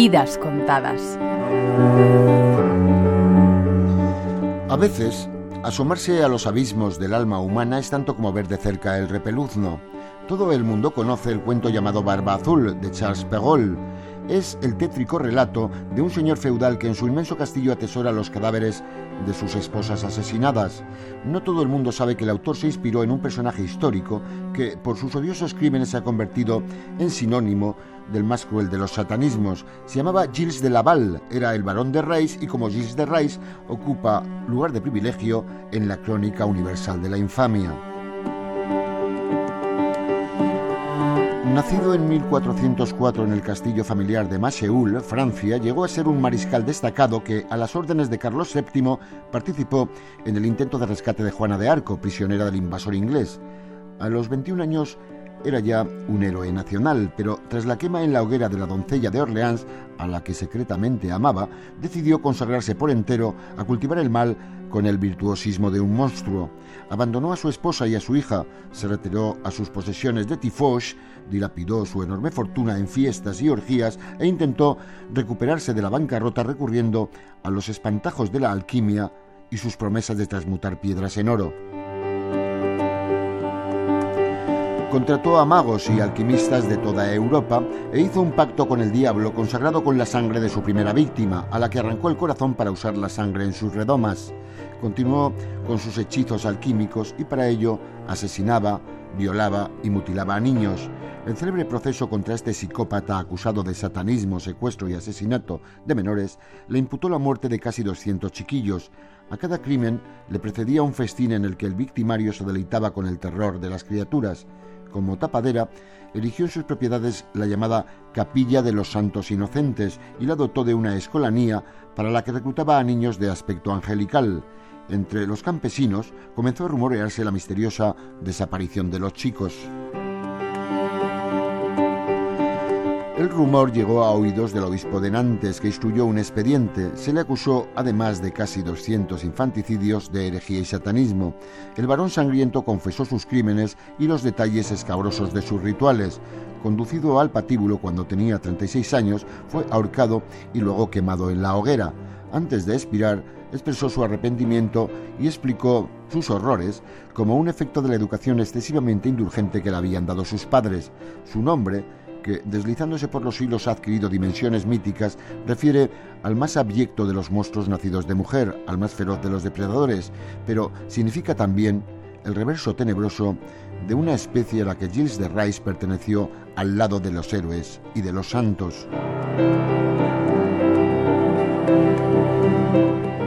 Vidas contadas. A veces, asomarse a los abismos del alma humana es tanto como ver de cerca el repeluzno. Todo el mundo conoce el cuento llamado Barba Azul de Charles Perrault es el tétrico relato de un señor feudal que en su inmenso castillo atesora los cadáveres de sus esposas asesinadas. No todo el mundo sabe que el autor se inspiró en un personaje histórico que por sus odiosos crímenes se ha convertido en sinónimo del más cruel de los satanismos. Se llamaba Gilles de Laval, era el barón de Reis y como Gilles de Reis ocupa lugar de privilegio en la crónica universal de la infamia. Nacido en 1404 en el castillo familiar de Macheul, Francia, llegó a ser un mariscal destacado que, a las órdenes de Carlos VII, participó en el intento de rescate de Juana de Arco, prisionera del invasor inglés. A los 21 años era ya un héroe nacional, pero tras la quema en la hoguera de la doncella de Orleans, a la que secretamente amaba, decidió consagrarse por entero a cultivar el mal con el virtuosismo de un monstruo. Abandonó a su esposa y a su hija, se retiró a sus posesiones de Tifos, dilapidó su enorme fortuna en fiestas y orgías e intentó recuperarse de la bancarrota recurriendo a los espantajos de la alquimia y sus promesas de transmutar piedras en oro. Contrató a magos y alquimistas de toda Europa e hizo un pacto con el diablo consagrado con la sangre de su primera víctima, a la que arrancó el corazón para usar la sangre en sus redomas. Continuó con sus hechizos alquímicos y para ello asesinaba, violaba y mutilaba a niños. El célebre proceso contra este psicópata acusado de satanismo, secuestro y asesinato de menores le imputó la muerte de casi 200 chiquillos. A cada crimen le precedía un festín en el que el victimario se deleitaba con el terror de las criaturas como tapadera, erigió en sus propiedades la llamada Capilla de los Santos Inocentes y la dotó de una escolanía para la que reclutaba a niños de aspecto angelical. Entre los campesinos comenzó a rumorearse la misteriosa desaparición de los chicos. El rumor llegó a oídos del obispo de Nantes, que instruyó un expediente. Se le acusó, además de casi 200 infanticidios, de herejía y satanismo. El varón sangriento confesó sus crímenes y los detalles escabrosos de sus rituales. Conducido al patíbulo cuando tenía 36 años, fue ahorcado y luego quemado en la hoguera. Antes de expirar, expresó su arrepentimiento y explicó sus horrores como un efecto de la educación excesivamente indulgente que le habían dado sus padres. Su nombre que, deslizándose por los siglos, ha adquirido dimensiones míticas, refiere al más abyecto de los monstruos nacidos de mujer, al más feroz de los depredadores, pero significa también el reverso tenebroso de una especie a la que Gilles de Rice perteneció al lado de los héroes y de los santos.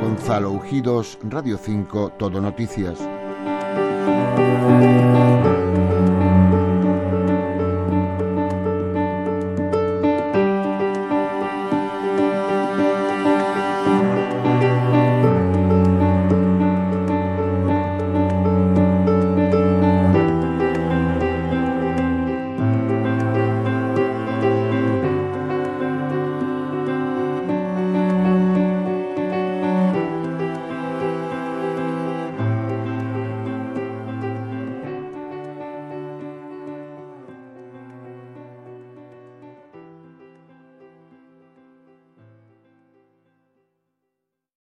Gonzalo Ujidos, Radio 5, Todo Noticias.